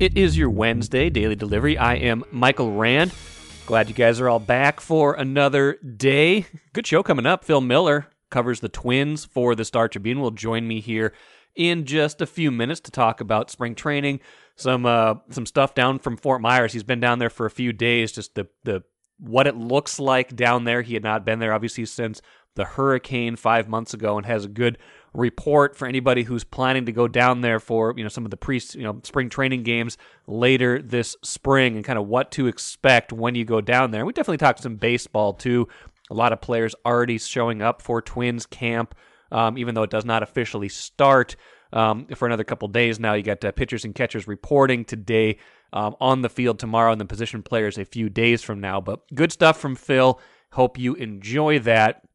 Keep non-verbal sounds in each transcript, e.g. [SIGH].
It is your Wednesday daily delivery. I am Michael Rand. Glad you guys are all back for another day. Good show coming up. Phil Miller covers the Twins for the Star Tribune. Will join me here in just a few minutes to talk about spring training, some uh, some stuff down from Fort Myers. He's been down there for a few days. Just the the what it looks like down there. He had not been there obviously since the hurricane five months ago, and has a good report for anybody who's planning to go down there for you know some of the pre you know spring training games later this spring and kind of what to expect when you go down there. We definitely talked some baseball too. A lot of players already showing up for Twins camp, um, even though it does not officially start um, for another couple days now. You got uh, pitchers and catchers reporting today um, on the field tomorrow, and the position players a few days from now. But good stuff from Phil. Hope you enjoy that.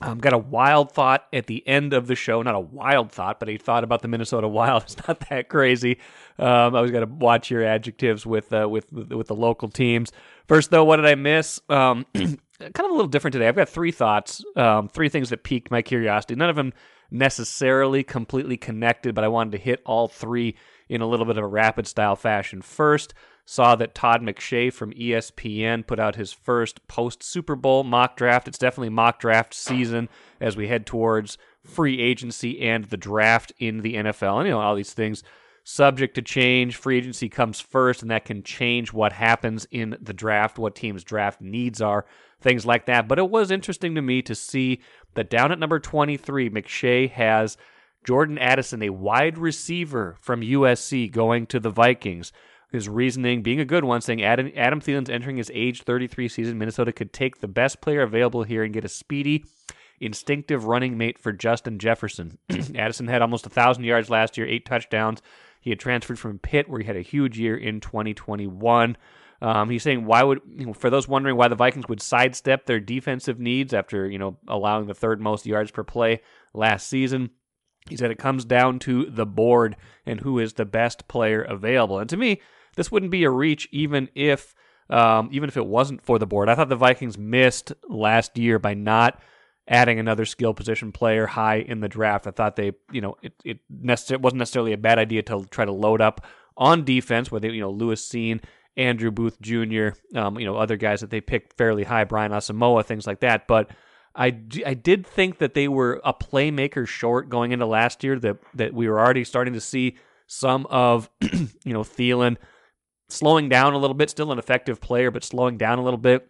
Um, got a wild thought at the end of the show. Not a wild thought, but a thought about the Minnesota [LAUGHS] Wild. It's not that crazy. Um, I was going to watch your adjectives with uh, with with the local teams. First, though, what did I miss? Um, [CLEARS THROAT] kind of a little different today. I've got three thoughts, um, three things that piqued my curiosity. None of them necessarily completely connected, but I wanted to hit all three in a little bit of a rapid style fashion. First, saw that Todd McShay from ESPN put out his first post Super Bowl mock draft. It's definitely mock draft season as we head towards free agency and the draft in the NFL. And you know, all these things subject to change. Free agency comes first, and that can change what happens in the draft, what teams' draft needs are, things like that. But it was interesting to me to see that down at number 23, McShay has Jordan Addison, a wide receiver from USC, going to the Vikings his reasoning being a good one, saying Adam, Adam Thielen's entering his age 33 season. Minnesota could take the best player available here and get a speedy, instinctive running mate for Justin Jefferson. [CLEARS THROAT] Addison had almost 1,000 yards last year, eight touchdowns. He had transferred from Pitt, where he had a huge year in 2021. Um, he's saying why would for those wondering why the Vikings would sidestep their defensive needs after you know allowing the third most yards per play last season. He said it comes down to the board and who is the best player available. And to me, this wouldn't be a reach even if um, even if it wasn't for the board. I thought the Vikings missed last year by not adding another skill position player high in the draft. I thought they, you know, it it, necess- wasn't necessarily a bad idea to try to load up on defense, where they, you know, Lewis Cine, Andrew Booth Jr., um, you know, other guys that they picked fairly high, Brian Asamoah, things like that. But I did think that they were a playmaker short going into last year. That that we were already starting to see some of, [CLEARS THROAT] you know, Thielen slowing down a little bit, still an effective player, but slowing down a little bit.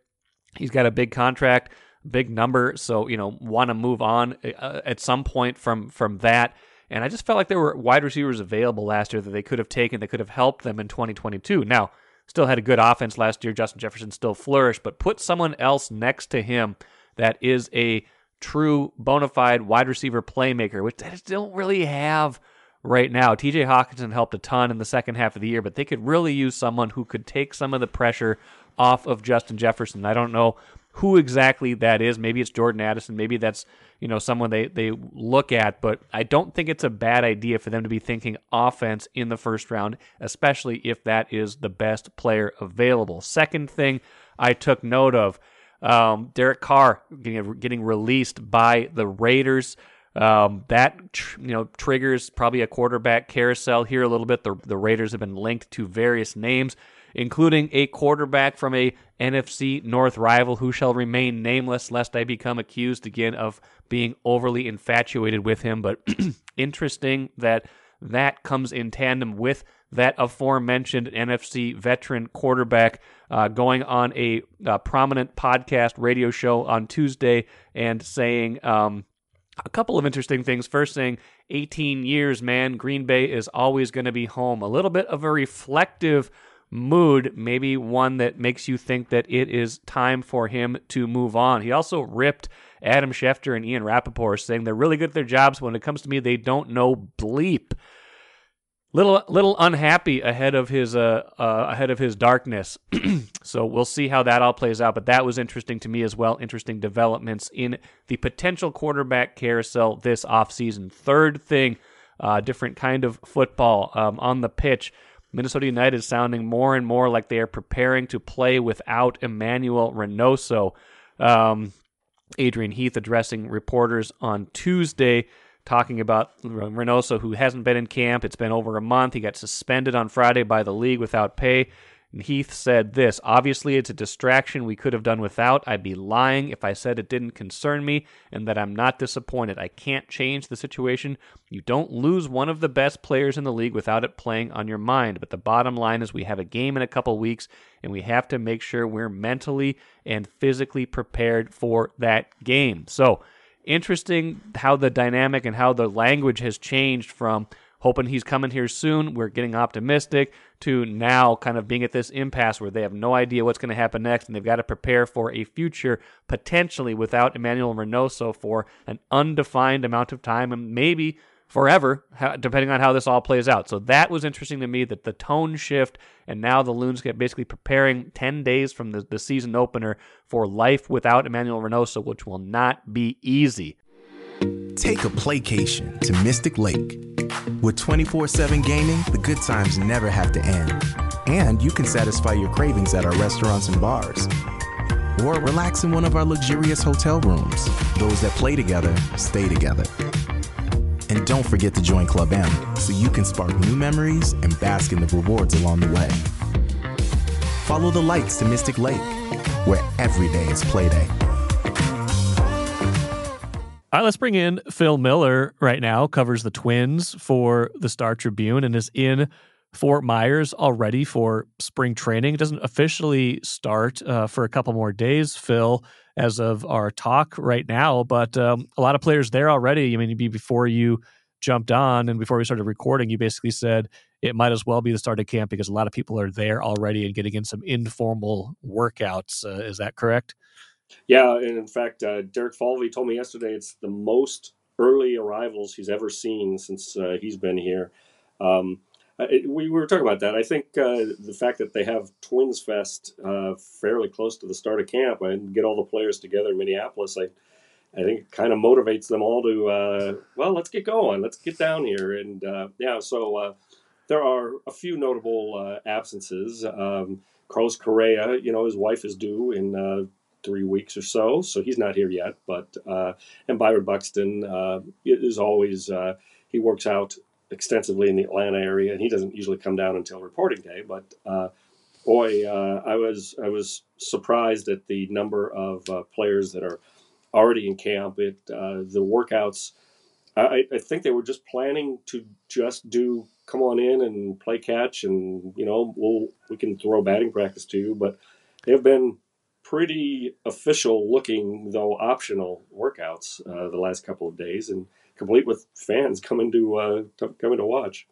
He's got a big contract, big number, so you know want to move on uh, at some point from from that. And I just felt like there were wide receivers available last year that they could have taken that could have helped them in 2022. Now, still had a good offense last year. Justin Jefferson still flourished, but put someone else next to him that is a true bona fide wide receiver playmaker, which they don't really have right now. TJ Hockenson helped a ton in the second half of the year, but they could really use someone who could take some of the pressure off of Justin Jefferson. I don't know who exactly that is. Maybe it's Jordan Addison. Maybe that's you know someone they they look at. But I don't think it's a bad idea for them to be thinking offense in the first round, especially if that is the best player available. Second thing I took note of. Um, Derek Carr getting, getting released by the Raiders. Um, that you know triggers probably a quarterback carousel here a little bit. The the Raiders have been linked to various names, including a quarterback from a NFC North rival who shall remain nameless, lest I become accused again of being overly infatuated with him. But [CLEARS THROAT] interesting that that comes in tandem with that aforementioned NFC veteran quarterback uh, going on a, a, prominent podcast radio show on Tuesday and saying. Um, a couple of interesting things. First thing, 18 years, man, Green Bay is always going to be home. A little bit of a reflective mood, maybe one that makes you think that it is time for him to move on. He also ripped Adam Schefter and Ian Rapoport, saying they're really good at their jobs. When it comes to me, they don't know bleep little little unhappy ahead of his uh, uh ahead of his darkness. [CLEARS THROAT] so we'll see how that all plays out. But that was interesting to me as well. Interesting developments in the potential quarterback carousel this offseason. Third thing, uh, different kind of football um, on the pitch. Minnesota United sounding more and more like they are preparing to play without Emmanuel Reynoso. Um, Adrian Heath addressing reporters on Tuesday talking about Reynoso, who hasn't been in camp. It's been over a month. He got suspended on Friday by the league without pay. And Heath said this Obviously, it's a distraction we could have done without. I'd be lying if I said it didn't concern me and that I'm not disappointed. I can't change the situation. You don't lose one of the best players in the league without it playing on your mind. But the bottom line is we have a game in a couple weeks, and we have to make sure we're mentally and physically prepared for that game. So, interesting how the dynamic and how the language has changed from hoping he's coming here soon. We're getting optimistic to now kind of being at this impasse where they have no idea what's going to happen next and they've got to prepare for a future potentially without Emmanuel Reynoso for an undefined amount of time and maybe forever, depending on how this all plays out. So that was interesting to me that the tone shift and now the Loons get basically preparing 10 days from the, the season opener for life without Emmanuel Reynoso, which will not be easy. Take a playcation to Mystic Lake with 24 7 gaming, the good times never have to end. And you can satisfy your cravings at our restaurants and bars. Or relax in one of our luxurious hotel rooms. Those that play together stay together. And don't forget to join Club M so you can spark new memories and bask in the rewards along the way. Follow the lights to Mystic Lake, where every day is playday. All right, let's bring in Phil Miller right now, covers the Twins for the Star Tribune and is in Fort Myers already for spring training. It doesn't officially start uh, for a couple more days, Phil, as of our talk right now, but um, a lot of players there already. I mean, before you jumped on and before we started recording, you basically said it might as well be the start of camp because a lot of people are there already and getting in some informal workouts. Uh, is that correct? Yeah, and in fact, uh, Derek Falvey told me yesterday it's the most early arrivals he's ever seen since uh, he's been here. Um, it, we, were talking about that. I think uh, the fact that they have Twins Fest uh, fairly close to the start of camp and get all the players together in Minneapolis, I, I think it kind of motivates them all to, uh, well, let's get going. Let's get down here. And uh, yeah, so there are a few notable absences. Um, Carlos Correa, you know, his wife is due in three weeks or so, so he's not here yet. But uh, and Byron Buxton uh, is always uh, he works out extensively in the Atlanta area, and he doesn't usually come down until reporting day. But uh, boy, uh, I was I was surprised at the number of uh, players that are already in camp. It the workouts. I, I think they were just planning to just do come on in and play catch, and you know we'll we can throw batting practice to you, but they've been pretty official looking, though optional, workouts uh, the last couple of days, and complete with fans coming to, uh, to coming to watch.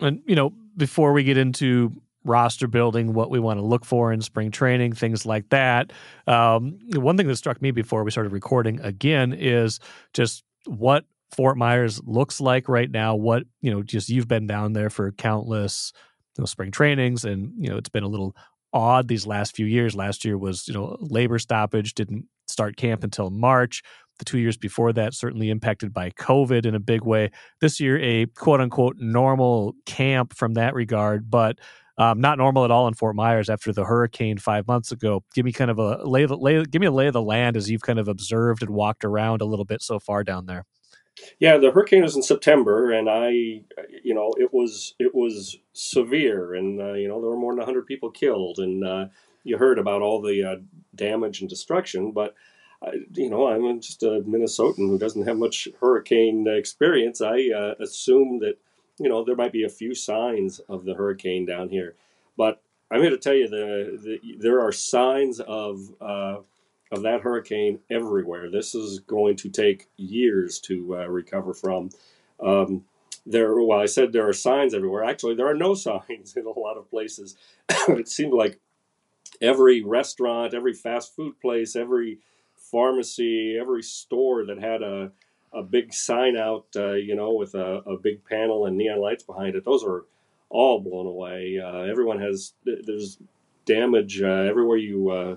And you know, before we get into roster building, what we want to look for in spring training, things like that. Um, one thing that struck me before we started recording again is just what Fort Myers looks like right now. What you know, just you've been down there for countless you know, spring trainings, and you know it's been a little odd these last few years. Last year was, you know, labor stoppage, didn't start camp until March. The two years before that, certainly impacted by COVID in a big way. This year, a quote unquote normal camp from that regard, but um, not normal at all in Fort Myers after the hurricane five months ago. Give me kind of a lay, lay give me a lay of the land as you've kind of observed and walked around a little bit so far down there. Yeah, the hurricane was in September, and I, you know, it was it was severe, and uh, you know there were more than hundred people killed, and uh, you heard about all the uh, damage and destruction. But I, you know, I'm just a Minnesotan who doesn't have much hurricane experience. I uh, assume that you know there might be a few signs of the hurricane down here, but I'm here to tell you the, the there are signs of uh, of that hurricane everywhere. This is going to take years to uh, recover from. Um, there, well, I said there are signs everywhere. Actually, there are no [LAUGHS] signs in a lot of places. it seemed like every restaurant, every fast food place, every pharmacy, every store that had a a big sign out, uh, you know, with a, a, big panel and neon lights behind it. Those are all blown away. Uh, everyone has there's damage uh, everywhere you uh,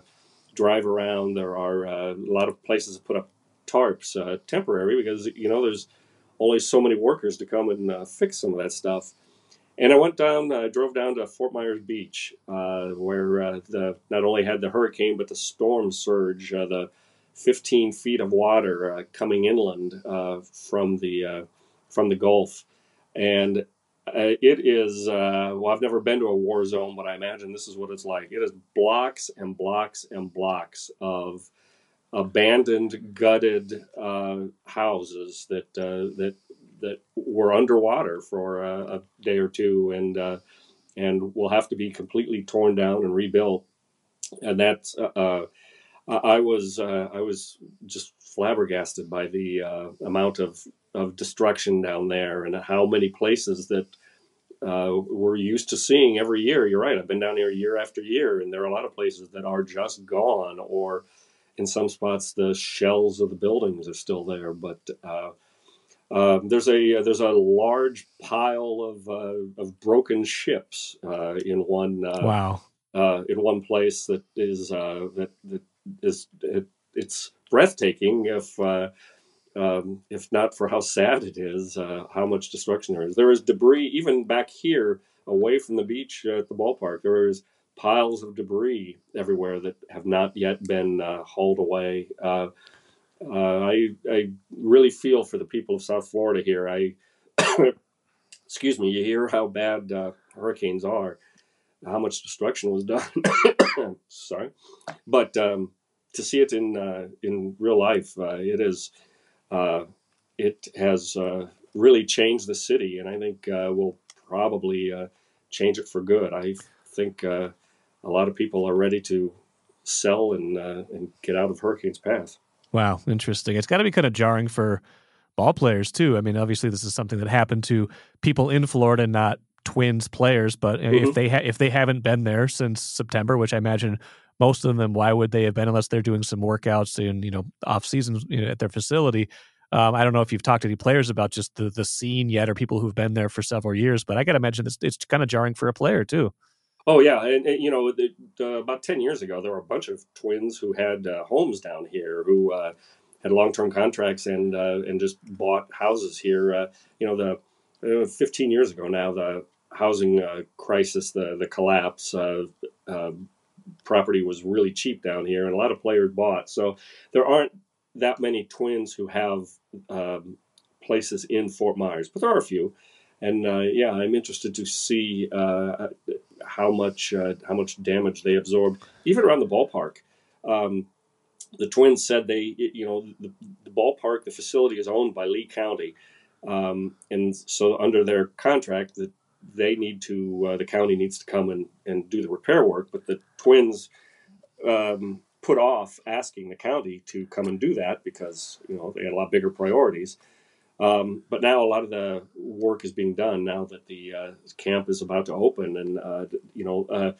drive around. There are uh, a lot of places that put up tarps, uh, temporary, because you know there's only so many workers to come and fix some of that stuff. And I went down, I drove down to Fort Myers Beach, where the not only had the hurricane but the storm surge, the 15 feet of water coming inland from the from the Gulf, and uh, it is. Uh, well, I've never been to a war zone, but I imagine this is what it's like. It is blocks and blocks and blocks of abandoned, gutted uh, houses that uh, that that were underwater for a, a day or two, and uh, and will have to be completely torn down and rebuilt. And that's uh, uh, I was uh, I was just flabbergasted by the amount of of destruction down there and how many places that uh, we're used to seeing every year. You're right. I've been down here year after year, and there are a lot of places that are just gone, or in some spots the shells of the buildings are still there. But uh, uh, there's a there's a large pile of uh, of broken ships uh, in one uh, wow in one place that is that that is it, it's breathtaking if um, if not for how sad it is, uh, how much destruction there is. There is debris even back here, away from the beach at the ballpark. There is piles of debris everywhere that have not yet been uh, hauled away. Uh, uh I I really feel for the people of South Florida here. I [COUGHS] excuse me. You hear how bad uh, hurricanes are, how much destruction was done. [COUGHS] Sorry, but um, to see it in uh, in real life, it is uh, it has uh, really changed the city, and I think uh, will probably uh, change it for good. I think uh, a lot of people are ready to sell and and get out of Hurricane's path. Wow, interesting. It's got to be kind of jarring for ball players too. I mean, obviously this is something that happened to people in Florida, not Twins players. But mm-hmm. if they ha- if they haven't been there since September, which I imagine most of them, why would they have been unless they're doing some workouts in you know off season you know, at their facility? Um, I don't know if you've talked to any players about just the the scene yet, or people who've been there for several years. But I got to imagine it's, it's kind of jarring for a player too. Oh yeah, and, and you know, the, uh, about ten years ago, there were a bunch of twins who had uh, homes down here, who uh, had long term contracts and uh, and just bought houses here. Uh, you know, the uh, fifteen years ago now, the housing crisis, the the collapse property was really cheap down here, and a lot of players bought. So there aren't that many twins who have um, places in Fort Myers, but there are a few. And uh, yeah, I'm interested to see uh, how much uh, how much damage they absorb, even around the ballpark. Um, the Twins said they, you know, the, the, ballpark, the facility is owned by Lee County, um, and so under their contract, that they need to uh, the county needs to come and, and do the repair work but the twins um, put off asking the county to come and do that because you know they had a lot bigger priorities. Um, but now a lot of the work is being done now that the uh, camp is about to open and uh, you know uh,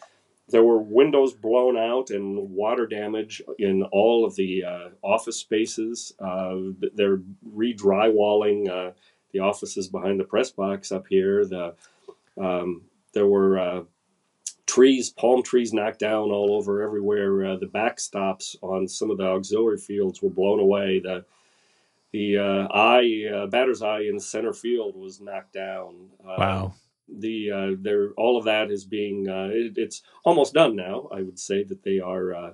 there were windows blown out and water damage in all of the uh, office spaces. Uh, they're re-drywalling the offices behind the press box up here the um, there were uh, trees, palm trees knocked down all over everywhere. Uh, the backstops on some of the auxiliary fields were blown away. The the uh, eye, uh, batter's eye in center field was knocked down. Uh, wow. The uh, there all of that is being uh, it, it's almost done now. I would say that they are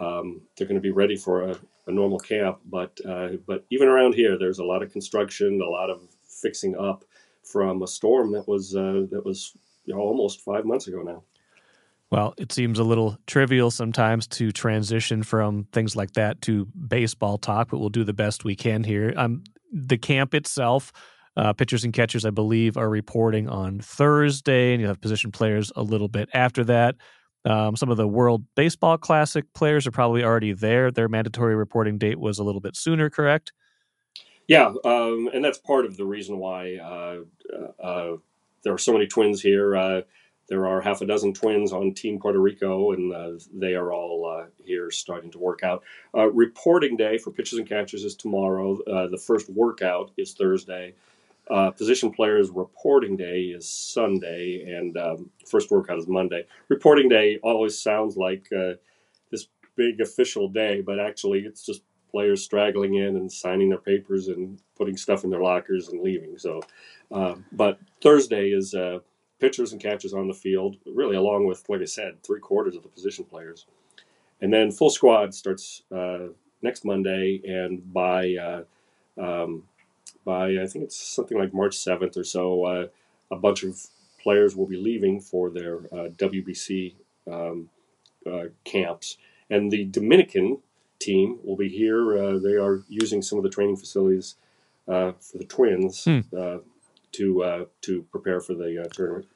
um, they're going to be ready for a, a normal camp, but but even around here, there's a lot of construction, a lot of fixing up from a storm that was uh, that was you know, almost five months ago now. Well, it seems a little trivial sometimes to transition from things like that to baseball talk, but we'll do the best we can here. Um, the camp itself, uh, pitchers and catchers, I believe, are reporting on Thursday, and you'll have position players a little bit after that. Um, some of the World Baseball Classic players are probably already there. Their mandatory reporting date was a little bit sooner, correct? Yeah, um, and that's part of the reason why uh, uh, uh, there are so many twins here. Uh, there are half a dozen twins on Team Puerto Rico, and uh, they are all uh, here starting to work out. reporting day for pitches and catches is tomorrow. the first workout is Thursday. position players reporting day is Sunday, and um, first workout is Monday. Reporting day always sounds like this big official day, but actually it's just players straggling in and signing their papers and putting stuff in their lockers and leaving. So, uh, but Thursday is uh, pitchers and catchers on the field, really, along with, like I said, three quarters of the position players. And then full squad starts uh, next Monday, and by uh, um, by I think it's something like March seventh or so. Uh, a bunch of players will be leaving for their uh, WBC um, camps, and the Dominican team will be here. Uh, they are using some of the training facilities uh, for the Twins Hmm. uh, to uh, to prepare for the uh, tournament.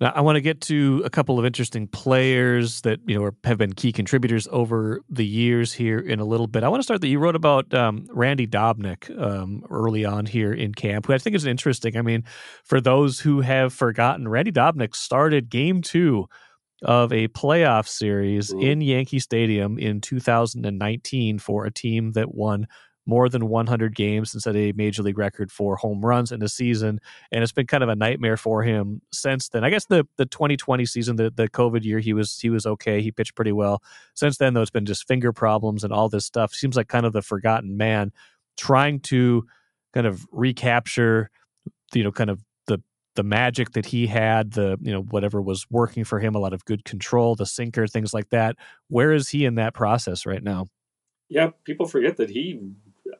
Now, I want to get to a couple of interesting players that you know are, have been key contributors over the years here in a little bit. I want to start that you wrote about um, Randy Dobnak um, early on here in camp, who I think is interesting. I mean, for those who have forgotten, Randy Dobnak started Game Two of a playoff series Mhm. in Yankee Stadium in 2019 for a team that won more than 100 games and set a major league record for home runs in a season and it's been kind of a nightmare for him since then. I guess the the 2020 season, the the COVID year, he was he was okay. He pitched pretty well. Since then, though, it's been just finger problems and all this stuff. Seems like kind of the forgotten man, trying to kind of recapture, you know, kind of the magic that he had, the you know whatever was working for him, a lot of good control, the sinker, things like that. Where is he in that process right now? Yeah, people forget that he.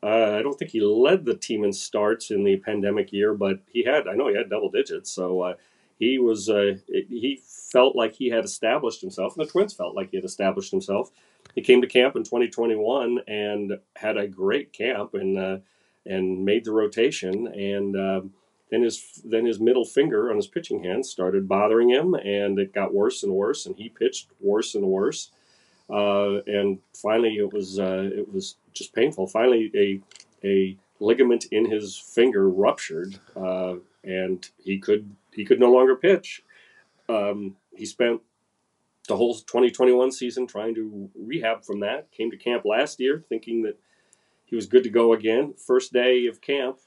Uh, I don't think he led the team in starts in the pandemic year, but he had. I know he had double digits, so uh, he was. Uh, he felt like he had established himself, and the Twins felt like he had established himself. He came to camp in 2021 and had a great camp, and uh, and made the rotation, and um then his then his middle finger on his pitching hand started bothering him, and it got worse and worse, and he pitched worse and worse. Uh, and finally, it was uh, it was just painful. Finally, a a ligament in his finger ruptured, uh, and he could he could no longer pitch. Um, he spent the whole 2021 season trying to rehab from that. Came to camp last year thinking that he was good to go again. First day of camp,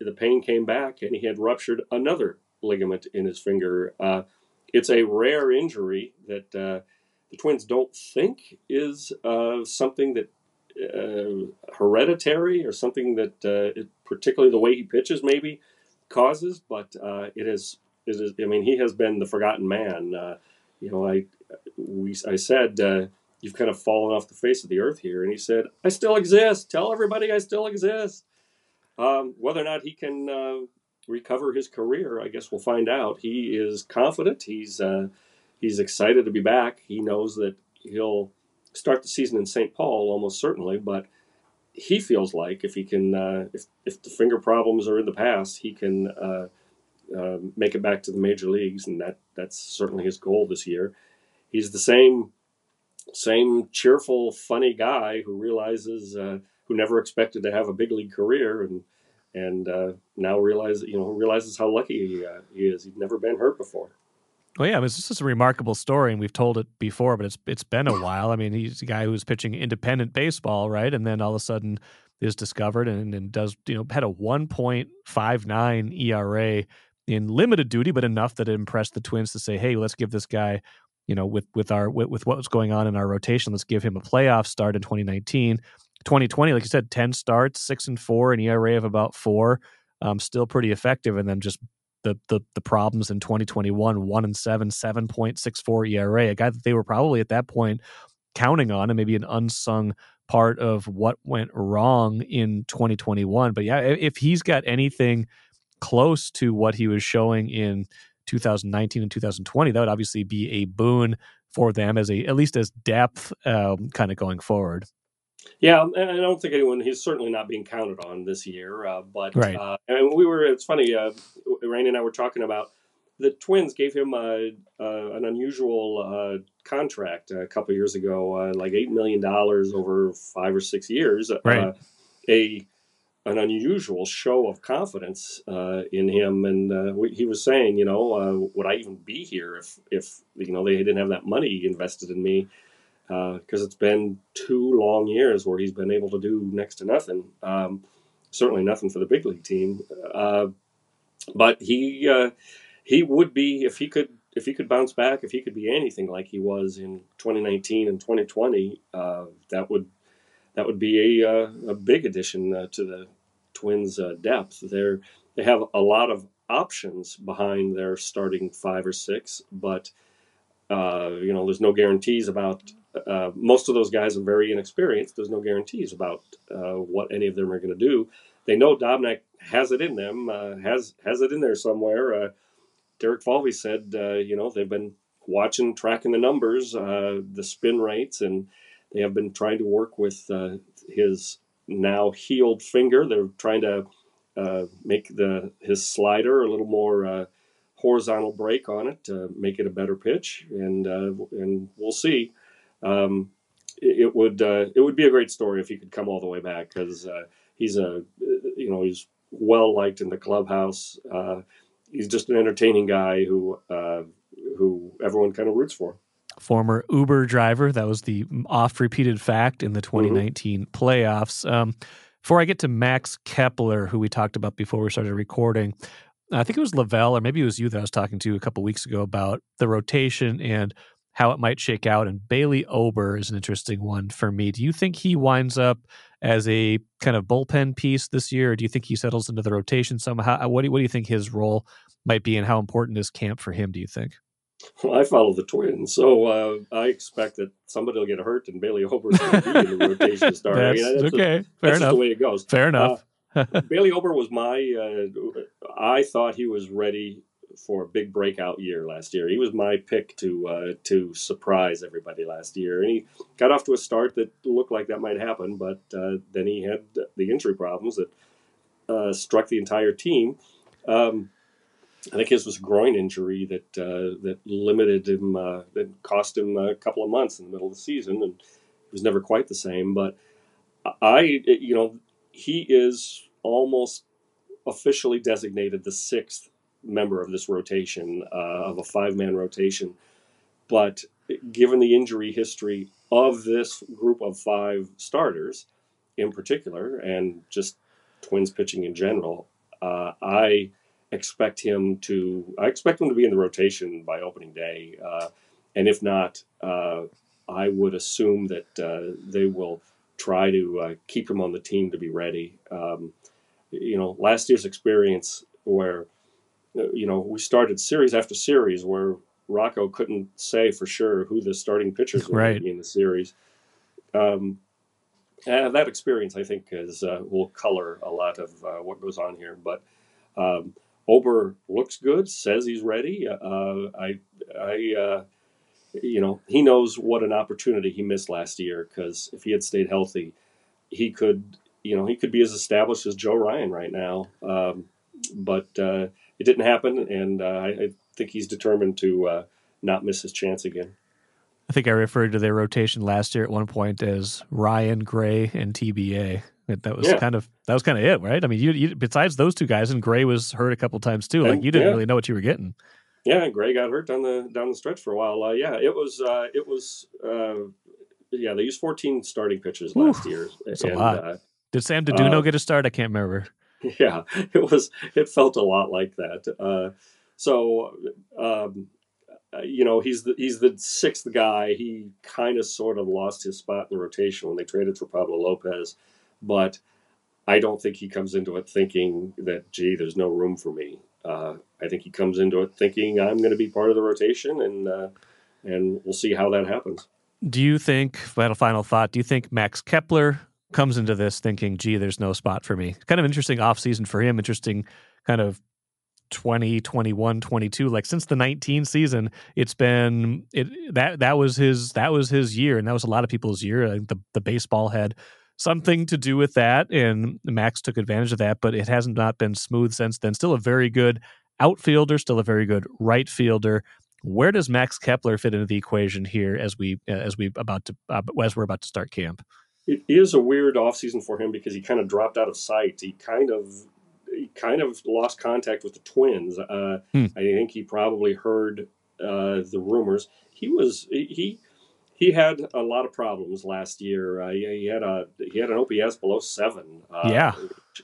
the pain came back, and he had ruptured another ligament in his finger. Uh, it's a rare injury that uh, the Twins don't think is uh, something that uh, hereditary or something that uh, it, particularly the way he pitches maybe causes, but uh, it is. It is. I mean, he has been the forgotten man. You know, I we I said you've kind of fallen off the face of the earth here, and he said, "I still exist. Tell everybody I still exist." Um, whether or not he can uh, recover his career, I guess we'll find out. He is confident. He's uh, he's excited to be back. He knows that he'll start the season in St. Paul almost certainly, but he feels like if he can, uh, if if the finger problems are in the past, he can uh, uh, make it back to the major leagues, and that that's certainly his goal this year. He's the same same cheerful, funny guy who realizes uh, who never expected to have a big league career and. And uh, now realize, you know, realizes how lucky he, uh, he is. He's never been hurt before. Well, yeah, I mean, it's just a remarkable story, and we've told it before, but it's it's been a while. I mean, he's a guy who's pitching independent baseball, right, and then all of a sudden is discovered and, and does you know had a one point five nine ERA in limited duty, but enough that it impressed the Twins to say, hey, let's give this guy, you know, with with our with, with what was going on in our rotation, let's give him a playoff start in 2019. 2020, like you said, 10 starts, six and four, an ERA of about four, um, still pretty effective, and then just the the the problems in 2021, one and seven, 7.64 ERA, a guy that they were probably at that point counting on, and maybe an unsung part of what went wrong in 2021. But yeah, if he's got anything close to what he was showing in 2019 and 2020, that would obviously be a boon for them as a at least as depth um, kind of going forward. Yeah, and I don't think anyone. He's certainly not being counted on this year. Uh, but Right. uh, and we were. It's funny. Uh, Randy and I were talking about the Twins gave him a, uh, an unusual uh, contract a couple years ago, uh, like eight million dollars over five or six years. Right. Uh, a an unusual show of confidence uh, in him, and uh, he was saying, you know, uh, would I even be here if if you know they didn't have that money invested in me? Because it's been two long years where he's been able to do next to nothing. Um, certainly nothing for the big league team. Uh, but he uh, he would be if he could if he could bounce back if he could be anything like he was in 2019 and 2020. Uh, that would that would be a uh, a big addition uh, to the Twins' uh, depth. They're they have a lot of options behind their starting five or six, but uh, you know there's no guarantees about uh, most of those guys are very inexperienced. There's no guarantees about uh, what any of them are going to do. They know Dobnak has it in them, uh, has has it in there somewhere. Uh, Derek Falvey said, uh, you know, they've been watching, tracking the numbers, uh, the spin rates, and they have been trying to work with his now healed finger. They're trying to make the his slider a little more horizontal break on it to make it a better pitch, and and we'll see. Um, it, would uh, it would be a great story if he could come all the way back because uh, he's a you know he's well liked in the clubhouse. Uh, he's just an entertaining guy who uh, who everyone kind of roots for. Former Uber driver. That was the oft repeated fact in the 2019 mm-hmm. playoffs. Um, before I get to Max Kepler, who we talked about before we started recording, I think it was La Velle, or maybe it was you that I was talking to a couple weeks ago about the rotation and how it might shake out. And Bailey Ober is an interesting one for me. Do you think he winds up as a kind of bullpen piece this year, or do you think he settles into the rotation somehow? What do, what do you think his role might be, and how important is camp for him? Do you think? Well, I follow the Twins, so uh, I expect that somebody will get hurt, and Bailey Ober's going to be in the rotation [LAUGHS] start. that's, I mean, that's okay. A, Fair that's enough. the way it goes. Fair enough. Uh, [LAUGHS] Bailey Ober was my. Uh, I thought he was ready for a big breakout year last year. He was my pick to uh, to surprise everybody last year, and he got off to a start that looked like that might happen, but uh, then he had the injury problems that uh, struck the entire team. Um, I think his was a groin injury that uh, that limited him, uh, that cost him a couple of months in the middle of the season, and he was never quite the same. But I, you know, he is almost officially designated the sixth member of this rotation, uh, of a five man rotation. But given the injury history of this group of five starters in particular, and just Twins pitching in general, uh, I expect him to I expect him to be in the rotation by opening day, uh, and if not, uh, I would assume that uh, they will try to uh, keep him on the team to be ready. Um, you know, last year's experience where you know, we started series after series where Rocco couldn't say for sure who the starting pitchers were right. in the series. Um, and that experience, I think, is uh, will color a lot of uh, what goes on here. But um, Ober looks good, says he's ready. Uh, I, I, uh, you know, he knows what an opportunity he missed last year because if he had stayed healthy, he could, you know, he could be as established as Joe Ryan right now. Um, but uh, it didn't happen, and uh, I, I, think he's determined to uh, not miss his chance again. I think I referred to their rotation last year at one point as Ryan Gray and TBA. That was yeah. kind of that was kind of it, right? I mean, you, you, besides those two guys, and Gray was hurt a couple times too. Like you didn't yeah. really know what you were getting. Yeah, Gray got hurt down the down the stretch for a while. Uh, yeah, it was uh, it was uh, yeah. They used 14 starting pitchers last Ooh, year. That's and, a lot. Uh, Did Sam Deduno get a start? I can't remember. [LAUGHS] yeah, it was. It felt a lot like that. Uh, so, um, uh, you know, he's the he's the sixth guy. He kind of sort of lost his spot in the rotation when they traded for Pablo Lopez, but I don't think he comes into it thinking that, gee, there's no room for me. Uh, I think he comes into it thinking I'm going to be part of the rotation, and uh, and we'll see how that happens. Do you think, final final thought? Do you think Max Kepler comes into this thinking, gee, there's no spot for me. Kind of interesting off season for him, interesting kind of 20, 21, 22. Like since the 19 season, it's been it that that was his that was his year, and that was a lot of people's year. The the baseball had something to do with that, and Max took advantage of that, but it hasn't not been smooth since then. Still a very good outfielder, still a very good right fielder. Where does Max Kepler fit into the equation here as we as we about to uh, as we're about to start camp? It is a weird offseason for him because he kind of dropped out of sight. He kind of he kind of lost contact with the Twins. Uh, hmm. I think he probably heard uh, the rumors. He was he he had a lot of problems last year. Uh, he, had a he had an OPS below seven. Uh, yeah,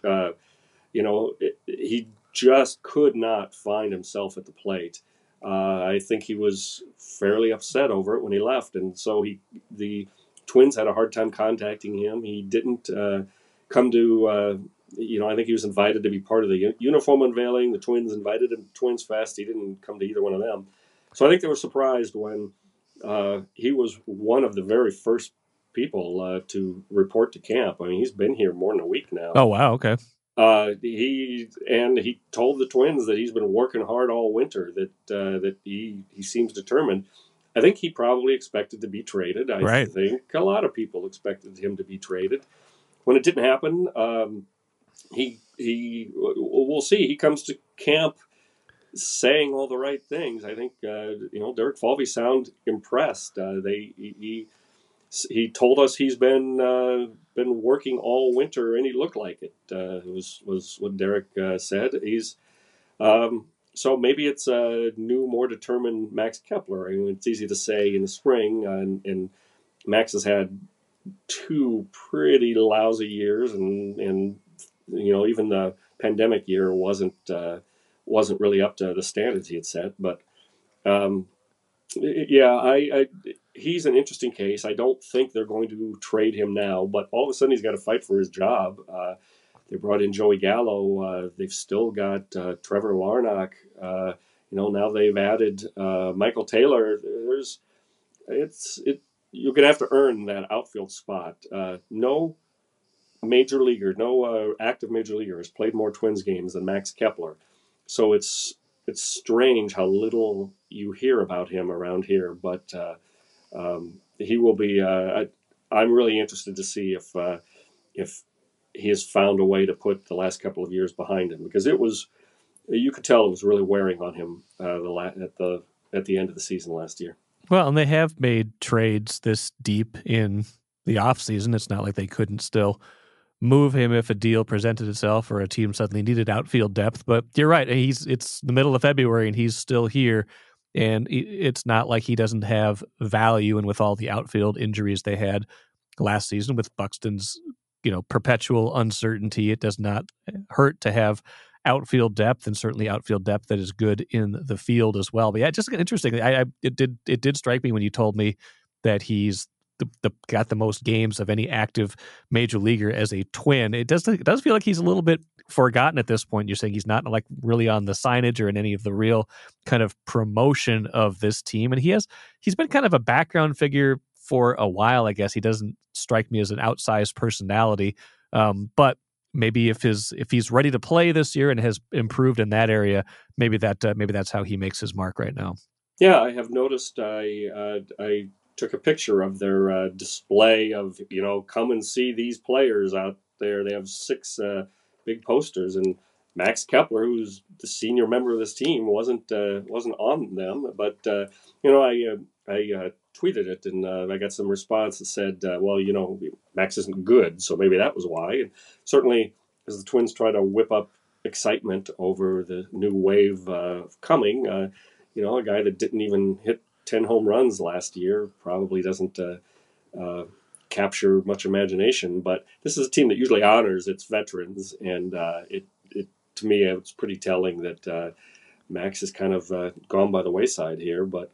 uh, you know it, he just could not find himself at the plate. Uh, I think he was fairly upset over it when he left, and so he the Twins had a hard time contacting him. He didn't uh, come to, uh, you know, I think he was invited to be part of the uniform unveiling. The Twins invited him to Twins Fest. He didn't come to either one of them. So I think they were surprised when uh, he was one of the very first people uh, to report to camp. I mean, he's been here more than a week now. Oh wow, okay. Uh, he and he told the Twins that he's been working hard all winter. That uh, that he he seems determined. I think he probably expected to be traded. I right. think a lot of people expected him to be traded. When it didn't happen, um, he he we'll see. He comes to camp saying all the right things. I think uh, you know Derek Falvey sound impressed. Uh, they he he told us he's been uh, been working all winter and he looked like it. Uh, was was what Derek uh, said. He's um, so maybe it's a new, more determined Max Kepler. I mean, it's easy to say in the spring, and, and Max has had two pretty lousy years, and and you know even the pandemic year wasn't uh, wasn't really up to the standards he had set. But um, yeah, I, I, he's an interesting case. I don't think they're going to trade him now, but all of a sudden he's got to fight for his job. Uh, they brought in Joey Gallo. Uh, they've still got uh, Trevor Larnach. Uh, you know now they've added uh, Michael Taylor. There's it's it. You're gonna have to earn that outfield spot. Uh, no major leaguer, no active major leaguer has played more Twins games than Max Kepler. So it's it's strange how little you hear about him around here, but um, he will be. I, am really interested to see if if he has found a way to put the last couple of years behind him because it was you could tell it was really wearing on him uh, the la- at the at the end of the season last year. Well, and they have made trades this deep in the off season. It's not like they couldn't still move him if a deal presented itself or a team suddenly needed outfield depth. But you're right; he's it's the middle of February and he's still here, and it's not like he doesn't have value. And with all the outfield injuries they had last season, with Buxton's you know perpetual uncertainty, it does not eh, hurt to have outfield depth and certainly outfield depth that is good in the field as well. But yeah, just interesting. I, I it did it did strike me when you told me that he's the, the, got the most games of any active major leaguer as a twin. It does it does feel like he's a little bit forgotten at this point. You're saying he's not like really on the signage or in any of the real kind of promotion of this team, and he has he's been kind of a background figure for a while. I guess he doesn't strike me as an outsized personality, um, but maybe if his if he's ready to play this year and has improved in that area, maybe that uh, maybe that's how he makes his mark right now. Yeah, I have noticed. I uh, I took a picture of their uh, display of you know come and see these players out there. They have six uh, big posters, and Max Kepler, who's the senior member of this team, wasn't uh, wasn't on them. But uh, you know, I I tweeted it, and I got some response that said, "Well, you know, Max isn't good, so maybe that was why." And certainly, as the Twins try to whip up excitement over the new wave coming, you know, a guy that didn't even hit 10 home runs last year probably doesn't uh, uh, capture much imagination. But this is a team that usually honors its veterans, and uh, it, it to me it's pretty telling that uh, Max has kind of uh, gone by the wayside here. But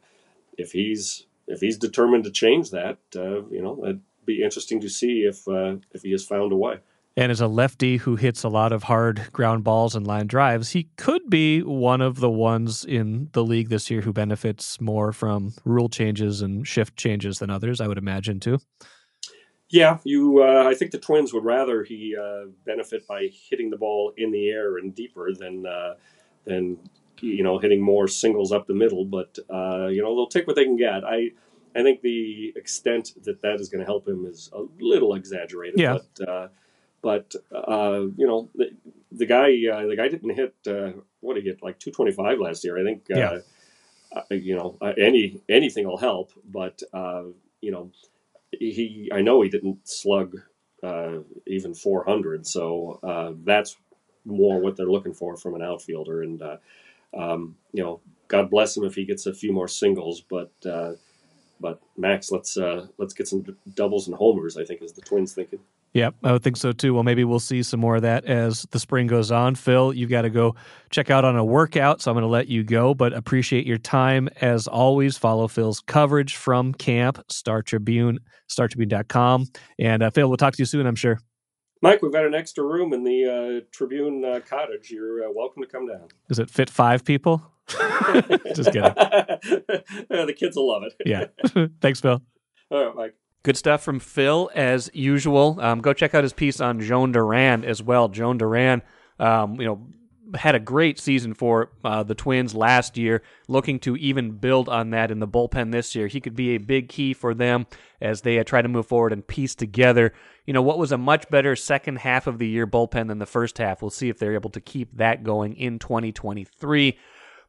if he's if he's determined to change that, uh, you know, it'd be interesting to see if if he has found a way. And as a lefty who hits a lot of hard ground balls and line drives, he could be one of the ones in the league this year who benefits more from rule changes and shift changes than others, I would imagine, too. Yeah, you. Uh, I think the Twins would rather he uh, benefit by hitting the ball in the air and deeper than uh, than you know hitting more singles up the middle. But uh, you know they'll take what they can get. I I think the extent that that is going to help him is a little exaggerated. Yeah. But, uh, but uh, you know, the, the guy uh, the guy didn't hit uh, what did he hit like 225 last year. I think uh, yeah. Uh, you know uh, any anything will help, but you know he I know he didn't slug even 400, so that's more what they're looking for from an outfielder. And um, you know, God bless him if he gets a few more singles, but uh, but Max, let's uh, let's get some doubles and homers. I think is the Twins thinking. Yep, I would think so too. Well, maybe we'll see some more of that as the spring goes on. Phil, you've got to go check out on a workout, so I'm going to let you go. But appreciate your time as always. Follow Phil's coverage from camp, Star Tribune, StarTribune.com, and uh, Phil, we'll talk to you soon. I'm sure. Mike, we've got an extra room in the uh, Tribune uh, cottage. You're uh, welcome to come down. Does it fit five people? [LAUGHS] Just kidding. the kids will love it. Yeah. [LAUGHS] Thanks, Phil. All right, Mike. Good stuff from Phil, as usual. Um, go check out his piece on Jhoan Duran as well. Jhoan Duran, um, you know, had a great season for uh, the Twins last year, looking to even build on that in the bullpen this year. He could be a big key for them as they uh, try to move forward and piece together, you know, what was a much better second half of the year bullpen than the first half. We'll see if they're able to keep that going in 2023.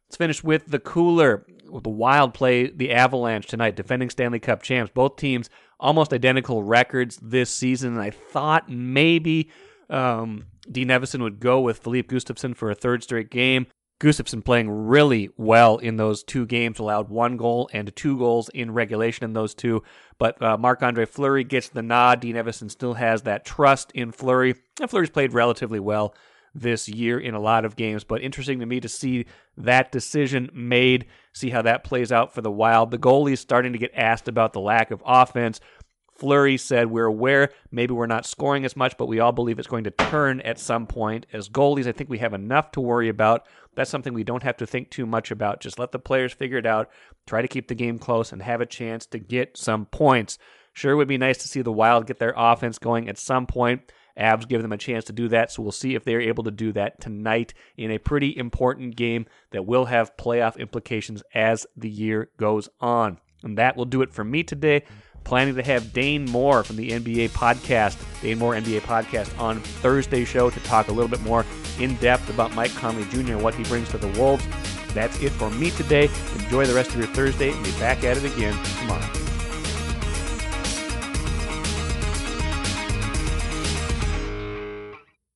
Let's finish with the cooler. With the Wild play the Avalanche tonight, defending Stanley Cup champs. Both teams almost identical records this season. And I thought maybe um, Dean Evason would go with Filip Gustavsson for a third straight game. Gustavsson playing really well in those two games, allowed one goal and two goals in regulation in those two. But uh, Marc Andre Fleury gets the nod. Dean Evason still has that trust in Fleury. And Fleury's played relatively well this year in a lot of games. But interesting to me to see that decision made, see how that plays out for the Wild. The goalie's starting to get asked about the lack of offense. Fleury said, We're aware maybe we're not scoring as much, but we all believe it's going to turn at some point. As goalies, I think we have enough to worry about. That's something we don't have to think too much about. Just let the players figure it out, try to keep the game close, and have a chance to get some points. Sure, it would be nice to see the Wild get their offense going at some point. Avs give them a chance to do that, so we'll see if they're able to do that tonight in a pretty important game that will have playoff implications as the year goes on. And that will do it for me today. Planning to have Dane Moore from the NBA podcast, Dane Moore NBA podcast, on Thursday show to talk a little bit more in depth about Mike Conley Jr. and what he brings to the Wolves. That's it for me today. Enjoy the rest of your Thursday and be back at it again tomorrow.